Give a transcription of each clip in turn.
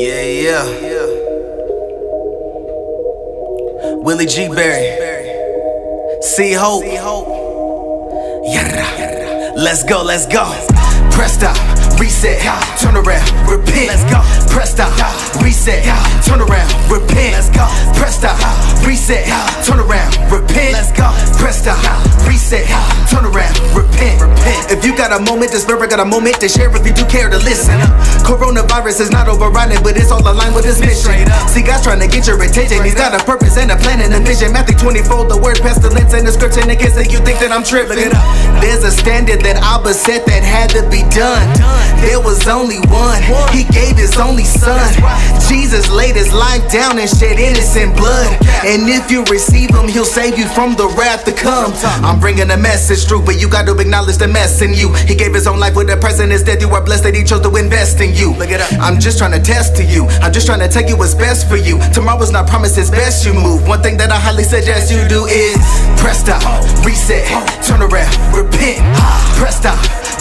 Yeah, yeah. Willie G. Berry. See Hope. Yeah. Let's go, let's go. Press stop, reset, turn around, repent. Let's go. Press stop, reset, turn around, repent. Let's go. Press stop, reset, turn around, repent. Let's go. Press stop, reset, turn around, repent. Repent. If you got a moment, the spirit got a moment to share if you do care to listen. Coronavirus is not overriding, but it's all aligned with his mission. See, God's trying to get your attention. He's got a purpose and a plan and a vision. Matthew 24, the word pestilence and the scripture in case that you think that I'm tripping. There's a standard that Abba set that had to be done. There was only one. He gave his only son. Jesus laid his life down and shed innocent blood. And if you receive him, he'll save you from the wrath to come. I'm bringing a message through, but you got to acknowledge the mess in you. He gave his own life with the present is death. You are blessed that he chose to invest in you. Look it up. I'm just trying to test to you. I'm just trying to tell you what's best for you. Tomorrow's not promised, it's best you move. One thing that I highly suggest you do is press stop, reset, turn around, repent. Press stop,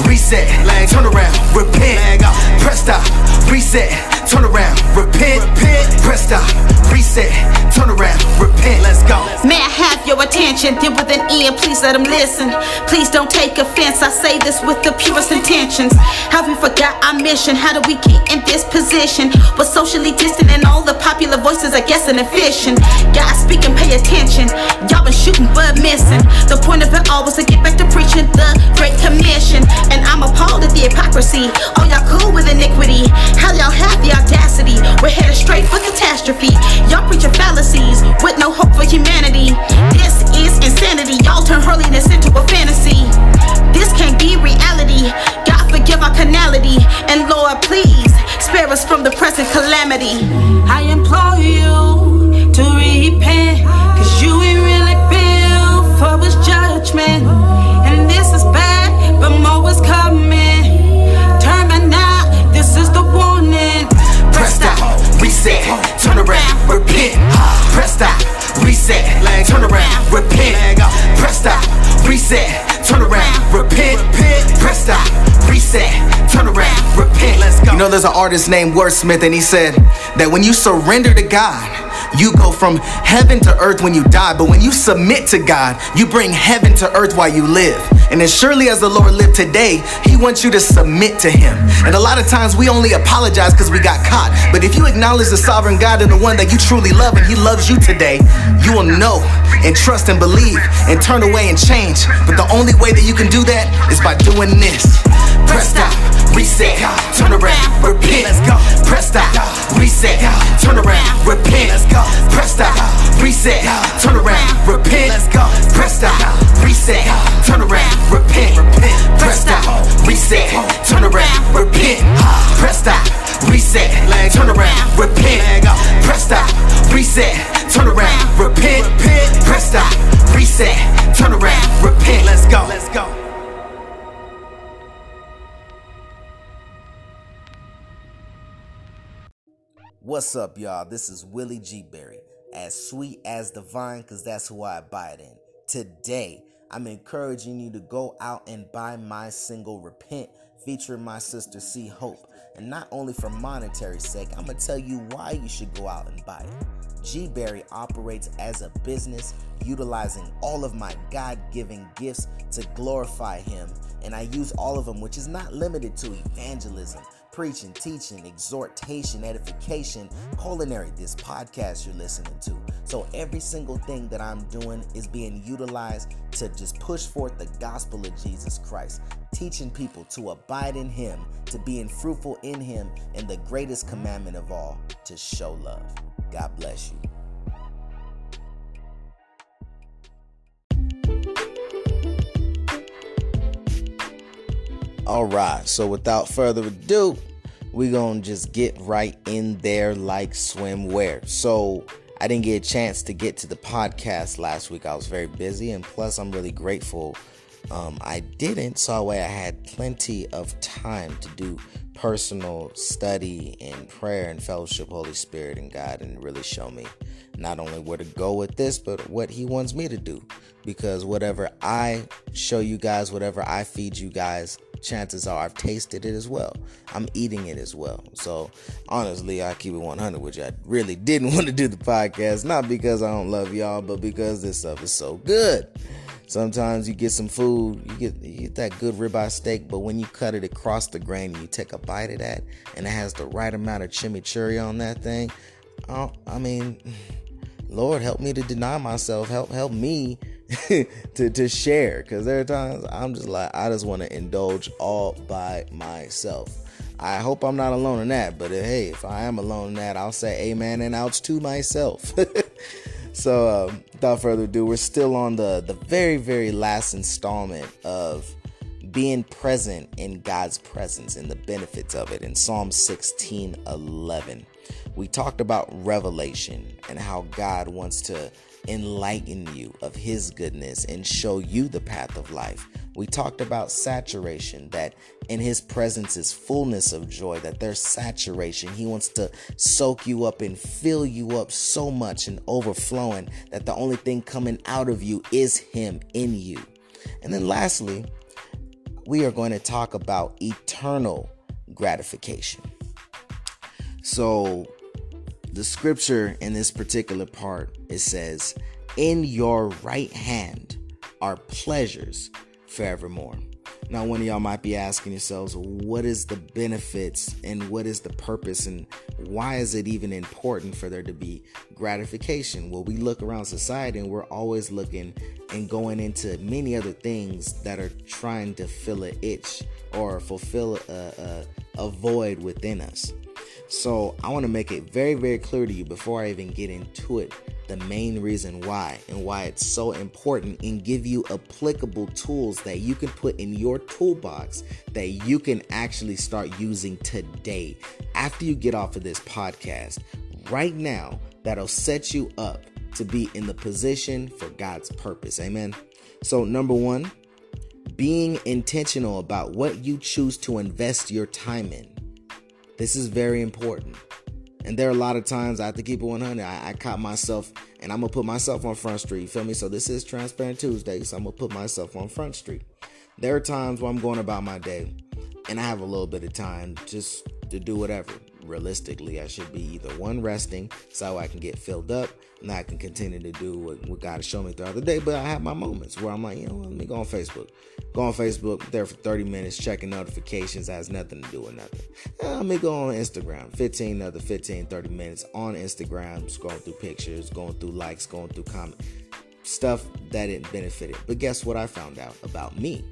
reset, turn around, repent. Press stop, reset, turn around, repent. Press stop, reset, turn around, repent. Let's go. May I have your attention? Then with an ear, please let them listen. Please don't take offense. I say this with the purest intentions. Have we forgot our mission? How do we get in this position? We're socially distant and all the popular voices are guessing and fishing. God speaking, pay attention. Y'all been shooting but missing. The point of it all was to get back to preaching the Great Commission. And I'm appalled at the hypocrisy. Oh, y'all cool with iniquity. How y'all have the audacity? We're headed straight for catastrophe. Y'all preaching fallacies with no hope for humanity. This is insanity. Y'all turn holiness into a fantasy. This can't be reality. God forgive our carnality. And Lord, please spare us from the present calamity. I implore reset, turn around, repent. Let's go. You know, there's an artist named Wordsmith, and he said that when you surrender to God, you go from heaven to earth when you die, but when you submit to God, you bring heaven to earth while you live. And as surely as the Lord lived today, He wants you to submit to Him. And a lot of times we only apologize because we got caught. But if you acknowledge the sovereign God and the one that you truly love and He loves you today, you will know and trust and believe and turn away and change. But the only way that you can do that is by doing this. Press stop, reset, turn around, repent. Let's go. Press stop, reset, turn around, repent. Let's go. Press stop, reset, turn around, repent. Let's go. Press stop, reset, turn around, repent. Press stop, reset, turn around, repent. Press stop, reset, turn around, repent. Press stop, reset, What's up, y'all? This is Willie G. Berry, as sweet as the vine, because that's who I abide in. Today, I'm encouraging you to go out and buy my single Repent, featuring my sister C Hope. And not only for monetary sake, I'm gonna tell you why you should go out and buy it. G Berry operates as a business, utilizing all of my God given gifts to glorify Him. And I use all of them, which is not limited to evangelism preaching, teaching, exhortation, edification, culinary, this podcast you're listening to. So every single thing that I'm doing is being utilized to just push forth the gospel of Jesus Christ, teaching people to abide in Him, to being fruitful in Him, and the greatest commandment of all, to show love. God bless you. All right, so without further ado, we're gonna just get right in there like swimwear. So, I didn't get a chance to get to the podcast last week. I was very busy, and plus, I'm really grateful um, I didn't, so that way I had plenty of time to do personal study and prayer and fellowship, Holy Spirit and God, and really show me not only where to go with this, but what He wants me to do. Because whatever I show you guys, whatever I feed you guys, chances are I've tasted it as well. I'm eating it as well. So honestly, I keep it 100 which I really didn't want to do the podcast, not because I don't love y'all, but because this stuff is so good. Sometimes you get some food, you get you get that good ribeye steak, but when you cut it across the grain and you take a bite of that, and it has the right amount of chimichurri on that thing, oh, I mean, Lord help me to deny myself, help help me to to share, because there are times I'm just like I just want to indulge all by myself. I hope I'm not alone in that, but uh, hey, if I am alone in that, I'll say amen and ouch to myself. So, um, without further ado, we're still on the the very very last installment of being present in God's presence and the benefits of it in Psalm 16 11. We talked about revelation and how God wants to enlighten you of His goodness and show you the path of life. We talked about saturation, that in His presence is fullness of joy, that there's saturation. He wants to soak you up and fill you up so much and overflowing that the only thing coming out of you is Him in you. And then lastly, we are going to talk about eternal gratification. So, the scripture in this particular part it says, "In your right hand are pleasures forevermore." Now, one of y'all might be asking yourselves, what is the benefits and what is the purpose and why is it even important for there to be gratification? Well, we look around society and we're always looking and going into many other things that are trying to fill an itch or fulfill a, a, a void within us. So I want to make it very, very clear to you before I even get into it the main reason why and why it's so important and give you applicable tools that you can put in your toolbox that you can actually start using today after you get off of this podcast right now that'll set you up to be in the position for God's purpose. Amen. So, number one, being intentional about what you choose to invest your time in. This is very important. And there are a lot of times I have to keep it 100. I, I caught myself, and I'm gonna put myself on Front Street. Feel me? So this is Transparent Tuesday, so I'm gonna put myself on Front Street. There are times where I'm going about my day, and I have a little bit of time just to do whatever. Realistically, I should be either one resting so I can get filled up, and I can continue to do what, what God has shown me throughout the day. But I have my moments where I'm like, you know, let me go on Facebook. Go on Facebook, there for 30 minutes, checking notifications. Has nothing to do with nothing. And let me go on Instagram, 15 another 15, 30 minutes on Instagram, scrolling through pictures, going through likes, going through comments, stuff that didn't benefit it. But guess what I found out about me?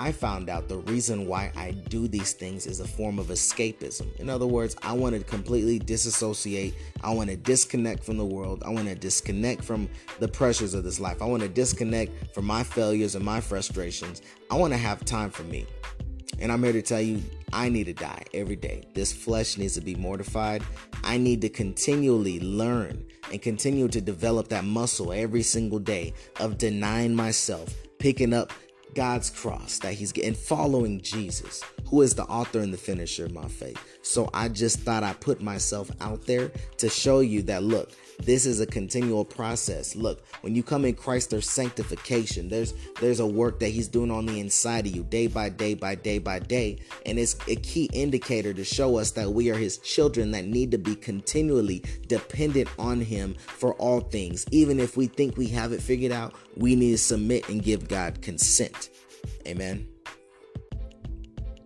I found out the reason why I do these things is a form of escapism. In other words, I want to completely disassociate. I want to disconnect from the world. I want to disconnect from the pressures of this life. I want to disconnect from my failures and my frustrations. I want to have time for me. And I'm here to tell you, I need to die every day. This flesh needs to be mortified. I need to continually learn and continue to develop that muscle every single day of denying myself, picking up God's cross that he's getting following Jesus, who is the author and the finisher of my faith. So I just thought I put myself out there to show you that look, this is a continual process. Look, when you come in Christ, there's sanctification. There's there's a work that He's doing on the inside of you, day by day by day by day, and it's a key indicator to show us that we are His children that need to be continually dependent on Him for all things. Even if we think we have it figured out, we need to submit and give God consent. Amen.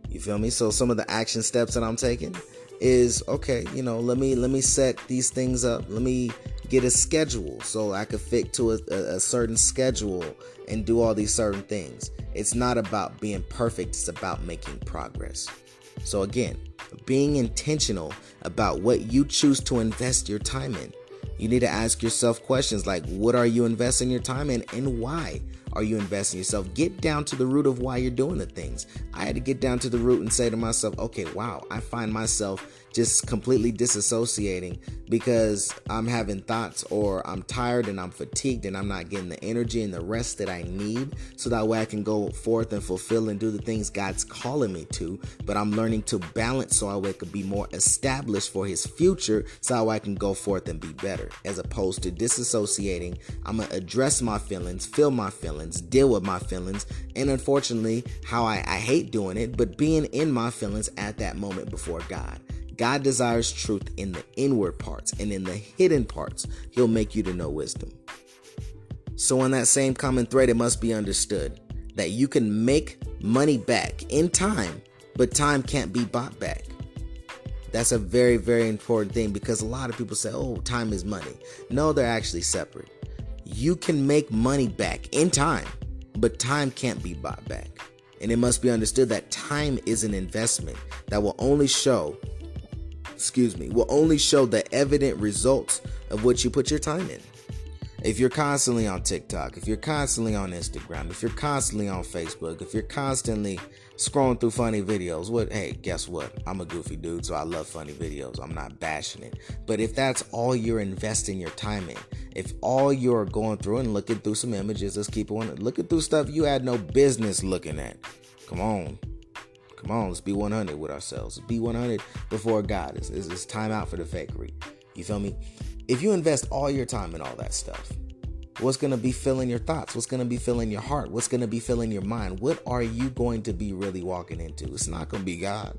You feel me? So some of the action steps that I'm taking is okay you know let me let me set these things up. Let me get a schedule so i could fit to a, a, certain schedule and do all these certain things. It's not about being perfect. It's about making progress. So again being intentional about what you choose to invest your time in. You need to ask yourself questions like what are you investing your time in and why are you investing yourself? Get down to the root of why you're doing the things. I had to get down to the root and say to myself, okay, wow, I find myself just completely disassociating because I'm having thoughts or I'm tired and I'm fatigued and I'm not getting the energy and the rest that I need so that way I can go forth and fulfill and do the things God's calling me to. But I'm learning to balance so I can be more established for His future so I can go forth and be better as opposed to disassociating. I'm to address my feelings, feel my feelings, deal with my feelings, and unfortunately, how I, I hate doing it, but being in my feelings at that moment before God. God desires truth in the inward parts, and in the hidden parts, He'll make you to know wisdom. So, on that same common thread, it must be understood that you can make money back in time, but time can't be bought back. That's a very, very important thing because a lot of people say, oh, time is money. No, they're actually separate. You can make money back in time, but time can't be bought back. And it must be understood that time is an investment that will only show excuse me, will only show the evident results of what you put your time in. If you're constantly on TikTok, if you're constantly on Instagram, if you're constantly on Facebook, if you're constantly scrolling through funny videos, what hey, guess what? I'm a goofy dude, so I love funny videos. I'm not bashing it. But if that's all you're investing your time in, if all you're going through and looking through some images, let's keep on looking through stuff you had no business looking at. Come on. Come on, let's be 100 with ourselves. Be 100 before God. It's, it's, it's time out for the fakery. You feel me? If you invest all your time in all that stuff, what's going to be filling your thoughts? What's going to be filling your heart? What's going to be filling your mind? What are you going to be really walking into? It's not going to be God.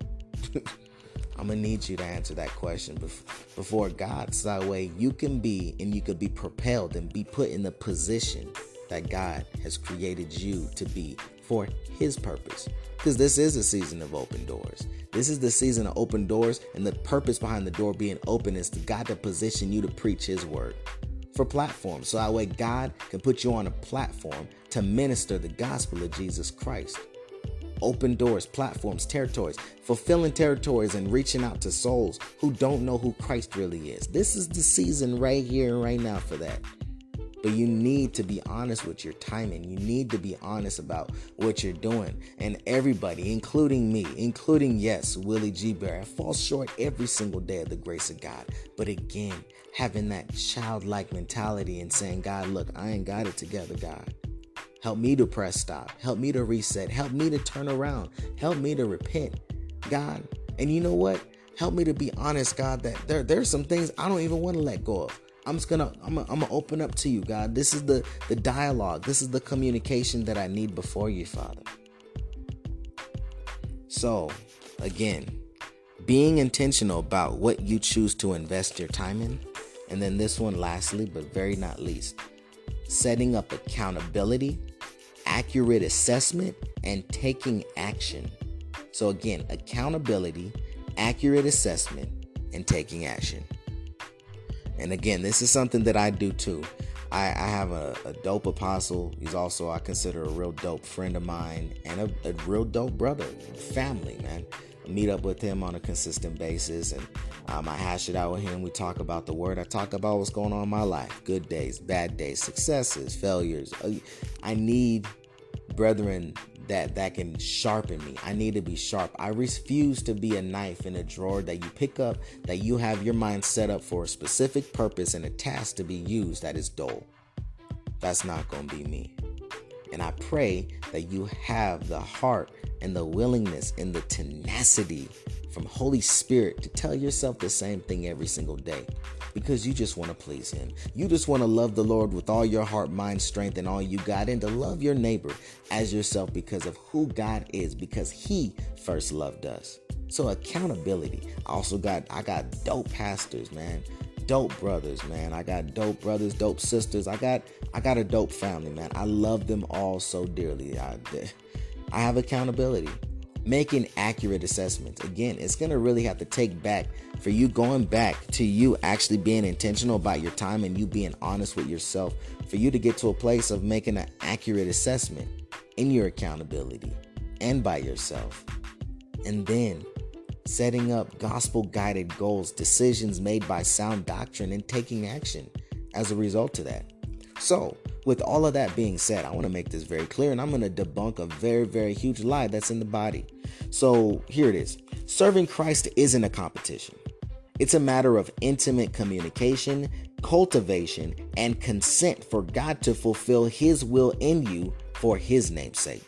I'm going to need you to answer that question before God so that way you can be and you can be propelled and be put in the position that God has created you to be for His purpose. Because this is a season of open doors. This is the season of open doors, and the purpose behind the door being open is to God to position you to preach His word for platforms. So that way, God can put you on a platform to minister the gospel of Jesus Christ. Open doors, platforms, territories, fulfilling territories, and reaching out to souls who don't know who Christ really is. This is the season right here and right now for that. But you need to be honest with your timing. You need to be honest about what you're doing. And everybody, including me, including, yes, Willie G. Berry, falls short every single day of the grace of God. But again, having that childlike mentality and saying, God, look, I ain't got it together, God. Help me to press stop. Help me to reset. Help me to turn around. Help me to repent, God. And you know what? Help me to be honest, God, that there, there's some things I don't even want to let go of. I'm just gonna I'm gonna, I'm gonna open up to you, God. This is the the dialogue. This is the communication that I need before you, Father. So, again, being intentional about what you choose to invest your time in, and then this one, lastly, but very not least, setting up accountability, accurate assessment, and taking action. So again, accountability, accurate assessment, and taking action. And again, this is something that I do too. I, I have a, a, dope apostle. He's also, I consider, a real dope friend of mine and a, a real dope brother, family, man. I meet up with him on a consistent basis and um, I hash it out with him. We talk about the word. I talk about what's going on in my life good days, bad days, successes, failures. Uh, I need brethren that that can sharpen me. I need to be sharp. I refuse to be a knife in a drawer that you pick up that you have your mind set up for a specific purpose and a task to be used that is dull. That's not going to be me. And I pray that you have the heart and the willingness and the tenacity from Holy Spirit to tell yourself the same thing every single day because you just want to please Him. You just want to love the Lord with all your heart, mind, strength, and all you got, and to love your neighbor as yourself because of who God is, because He first loved us. So accountability. I also got I got dope pastors, man. Dope brothers, man. I got dope brothers, dope sisters. I got I got a dope family, man. I love them all so dearly. I I have accountability making accurate assessments. Again, it's going to really have to take back for you going back to you actually being intentional about your time and you being honest with yourself for you to get to a place of making an accurate assessment in your accountability and by yourself. And then setting up gospel guided goals, decisions made by sound doctrine, and taking action as a result of that. So, with all of that being said, I want to make this very clear and I'm going to debunk a very, very huge lie that's in the body. So here it is Serving Christ isn't a competition. It's a matter of intimate communication, cultivation, and consent for God to fulfill His will in you for His name's sake.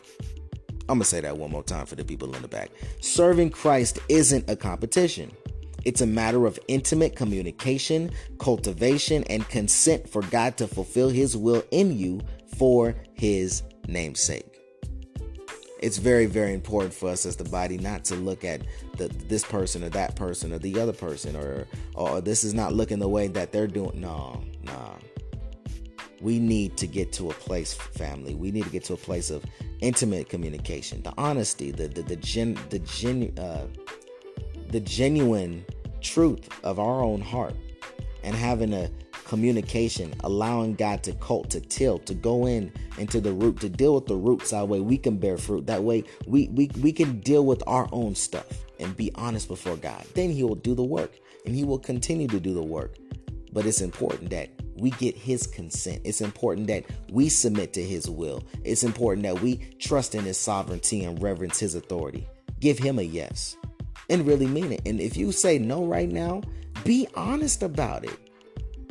I'm going to say that one more time for the people in the back. Serving Christ isn't a competition. It's a matter of intimate communication, cultivation, and consent for God to fulfill His will in you for His namesake. It's very, very important for us as the body not to look at the, this person or that person or the other person or or this is not looking the way that they're doing. No, no. We need to get to a place, family. We need to get to a place of intimate communication, the honesty, the the the gen, the gen, uh, the genuine truth of our own heart and having a communication, allowing God to cult, to till, to go in into the root, to deal with the roots. That way we can bear fruit. That way we we, we can deal with our own stuff and be honest before God. Then He will do the work and He will continue to do the work. But it's important that we get His consent. It's important that we submit to His will. It's important that we trust in His sovereignty and reverence His authority. Give Him a yes and really mean it. And if you say no right now, be honest about it.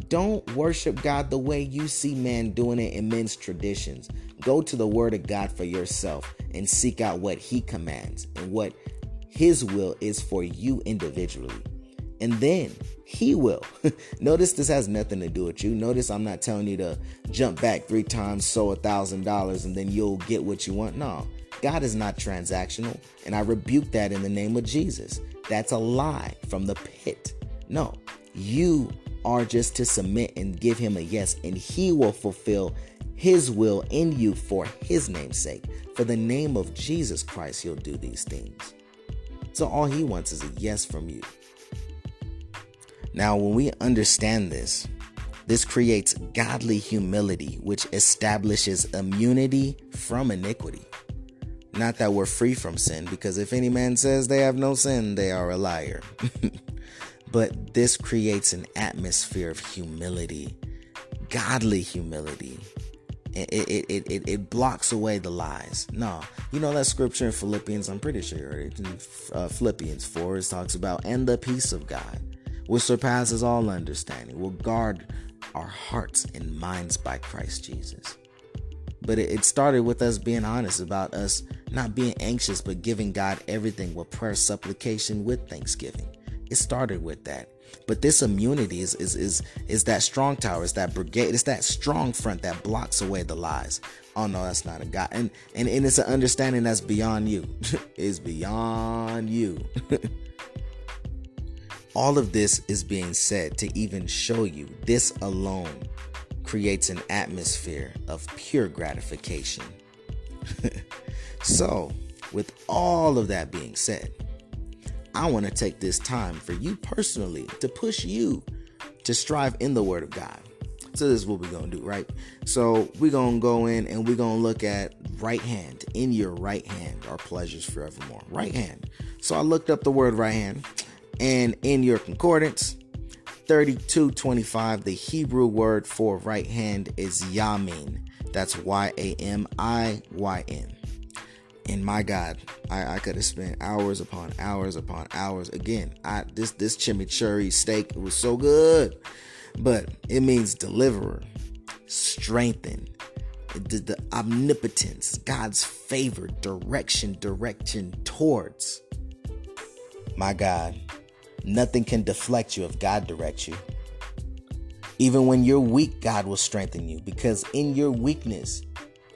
Don't worship God the way you see man doing it in men's traditions. Go to the Word of God for yourself and seek out what He commands and what His will is for you individually. And then He will. Notice this has nothing to do with you. Notice I'm not telling you to jump back three times, sow a thousand dollars, and then you'll get what you want. No, God is not transactional, and I rebuke that in the name of Jesus. That's a lie from the pit. No, you are just to submit and give him a yes, and he will fulfill his will in you for his name's sake. For the name of Jesus Christ, he'll do these things. So all he wants is a yes from you. Now, when we understand this, this creates godly humility, which establishes immunity from iniquity. Not that we're free from sin, because if any man says they have no sin, they are a liar. but this creates an atmosphere of humility, godly humility. It, it, it, it, it blocks away the lies. No, you know that scripture in Philippians, I'm pretty sure you heard it. In uh, Philippians 4, it talks about, and the peace of God, which surpasses all understanding, will guard our hearts and minds by Christ Jesus. But it, started with us being honest about us not being anxious, but giving God everything with prayer, supplication, with thanksgiving. It started with that. But this immunity is is is is that strong tower, it's that brigade, it's that strong front that blocks away the lies. Oh no, that's not a God. And and, and it's an understanding that's beyond you. it's beyond you. All of this is being said to even show you this alone creates an atmosphere of pure gratification. so, with all of that being said, I want to take this time for you personally to push you to strive in the Word of God. So, this is what we're going to do, right? So, we're going to go in and we're going to look at right hand. In your right hand are pleasures forevermore. Right hand. So, I looked up the word right hand, and in your concordance, 3225, the Hebrew word for right hand is Yamin. That's Y A M I Y N. And my God, I, I could have spent hours upon hours upon hours. Again, I this this chimichurri steak was so good, but it means deliverer, strengthen, the, the omnipotence, God's favor, direction, direction towards. My God, Nothing can deflect you if God directs you. Even when you're weak, God will strengthen you because in your weakness,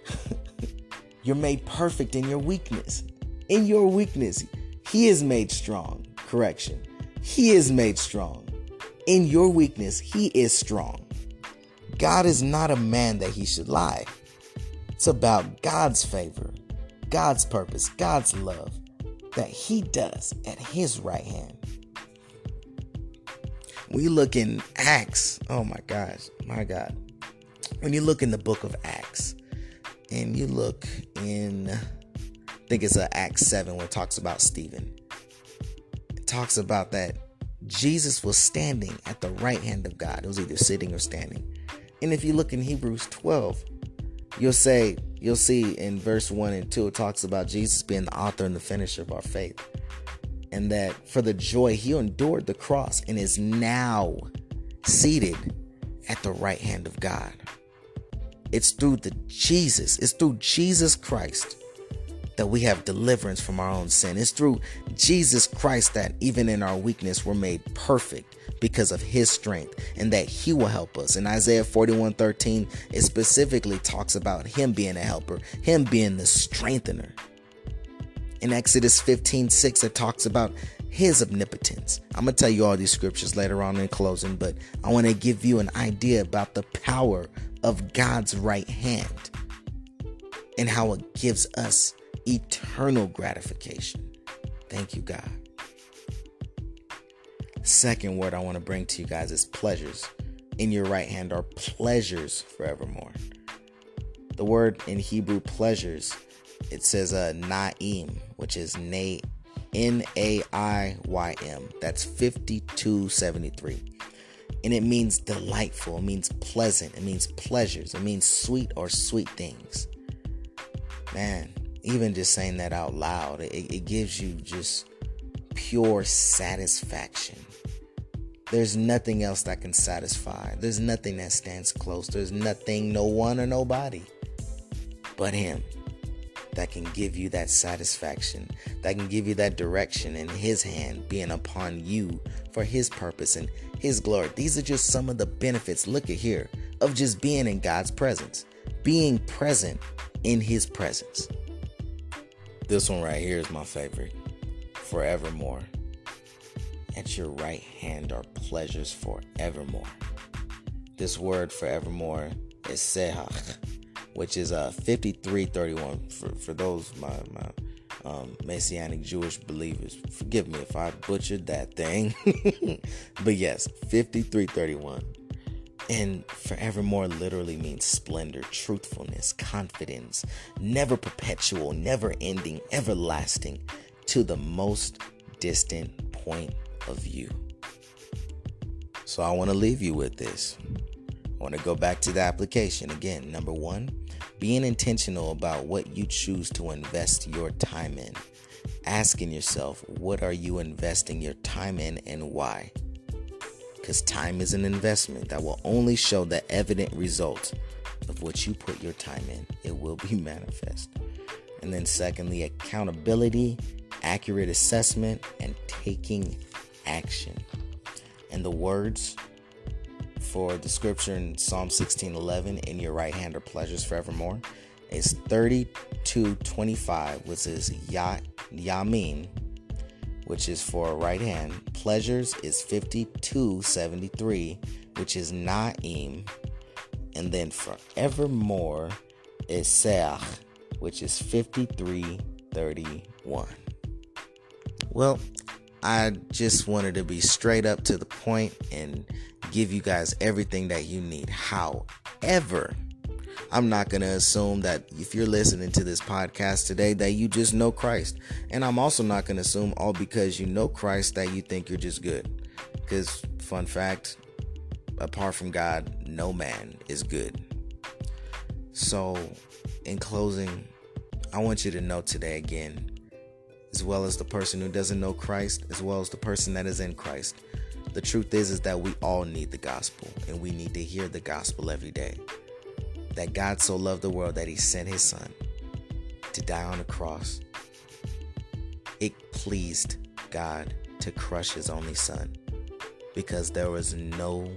you're made perfect in your weakness. In your weakness, He is made strong. Correction. He is made strong. In your weakness, He is strong. God is not a man that He should lie. It's about God's favor, God's purpose, God's love that He does at His right hand we look in Acts, oh my gosh, my God. When you look in the book of Acts and you look in, I think it's Acts 7 where it talks about Stephen, it talks about that Jesus was standing at the right hand of God. It was either sitting or standing. And if you look in Hebrews 12, you'll say, you'll see in verse 1 and 2, it talks about Jesus being the author and the finisher of our faith. And that for the joy he endured the cross and is now seated at the right hand of God. It's through the Jesus, it's through Jesus Christ that we have deliverance from our own sin. It's through Jesus Christ that even in our weakness we're made perfect because of his strength and that he will help us. In Isaiah 41 13, it specifically talks about him being a helper, him being the strengthener. In Exodus 15 6, it talks about his omnipotence. I'm going to tell you all these scriptures later on in closing, but I want to give you an idea about the power of God's right hand and how it gives us eternal gratification. Thank you, God. Second word I want to bring to you guys is pleasures. In your right hand are pleasures forevermore. The word in Hebrew pleasures, it says uh, naim, which is na N A I Y M. That's 5273. And it means delightful, it means pleasant, it means pleasures, it means sweet or sweet things. Man, even just saying that out loud, it, it gives you just pure satisfaction. There's nothing else that can satisfy. There's nothing that stands close. There's nothing, no one or nobody but Him that can give you that satisfaction, that can give you that direction in His hand being upon you for His purpose and His glory. These are just some of the benefits, look at here, of just being in God's presence, being present in His presence. This one right here is my favorite forevermore. At your right hand are pleasures forevermore. This word forevermore is sehach which is uh 5331 for for those my my um, messianic Jewish believers. Forgive me if I butchered that thing, but yes, 5331. And forevermore literally means splendor, truthfulness, confidence, never perpetual, never ending, everlasting, to the most distant point of view. So I want to leave you with this. I want to go back to the application again. Number one, being intentional about what you choose to invest your time in. Asking yourself, what are you investing your time in and why? Because time is an investment that will only show the evident result of what you put your time in. It will be manifest. And then, secondly, accountability, accurate assessment, and taking action. And the words for the scripture in Psalm 16:11, "In your right hand are pleasures forevermore," is 32:25, which is ya, yamin, which is for right hand. Pleasures is 52:73, which is naim, and then forevermore is seach, which is 53:31. Well, I just wanted to be straight up to the point and give you guys everything that you need. However, I'm not going to assume that if you're listening to this podcast today that you just know Christ. And I'm also not going to assume all because you know Christ that you think you're just good. Cuz fun fact, apart from God, no man is good. So, in closing, I want you to know today again as well as the person who doesn't know Christ, as well as the person that is in Christ. The truth is is that we all need the gospel and we need to hear the gospel every day. That God so loved the world that he sent his son to die on the cross. It pleased God to crush his only son because there was no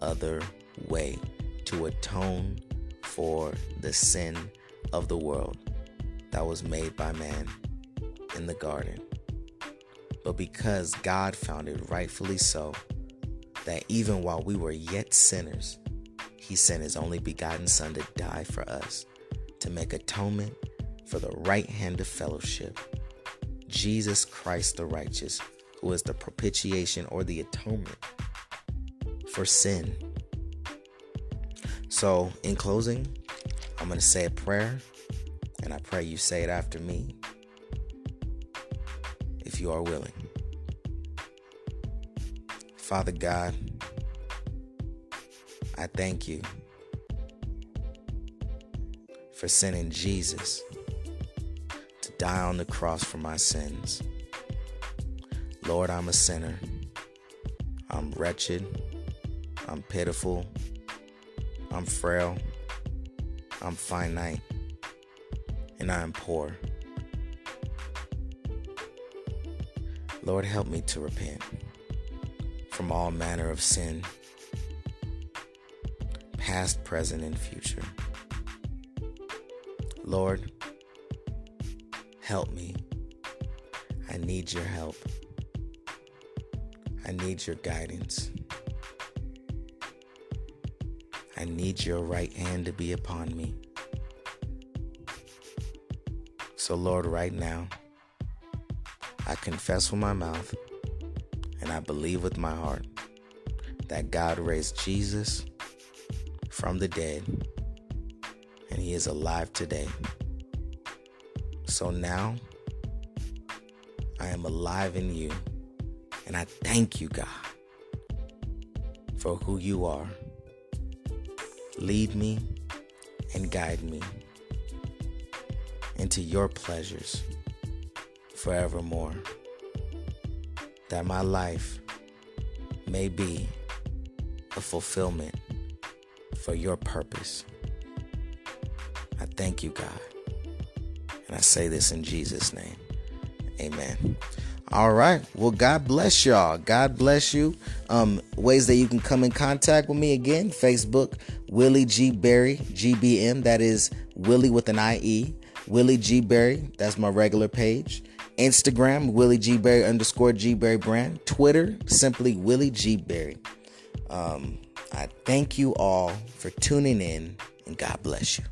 other way to atone for the sin of the world that was made by man in the garden. But because God found it rightfully so, that even while we were yet sinners, He sent His only begotten Son to die for us, to make atonement for the right hand of fellowship. Jesus Christ the righteous, who is the propitiation or the atonement for sin. So, in closing, I'm going to say a prayer, and I pray you say it after me you are willing. Father God, I thank you for sending Jesus to die on the cross for my sins. Lord, I'm a sinner. I'm wretched. I'm pitiful. I'm frail. I'm finite. And I am poor. Lord, help me to repent from all manner of sin, past, present, and future. Lord, help me. I need your help. I need your guidance. I need your right hand to be upon me. So, Lord, right now, I confess with my mouth and I believe with my heart that God raised Jesus from the dead and he is alive today. So now I am alive in you and I thank you, God, for who you are. Lead me and guide me into your pleasures forevermore. That my life may be a fulfillment for your purpose. I thank you, God. And I say this in Jesus' name. Amen. All right. Well, God bless y'all. God bless you. Um, ways that you can come in contact with me again Facebook, Willie G. Berry, GBM. That is Willie with an IE. Willie G. Berry. That's my regular page. Instagram, Willie G. Berry underscore G. Berry brand. Twitter, simply Willie G. Berry. Um, I thank you all for tuning in and God bless you.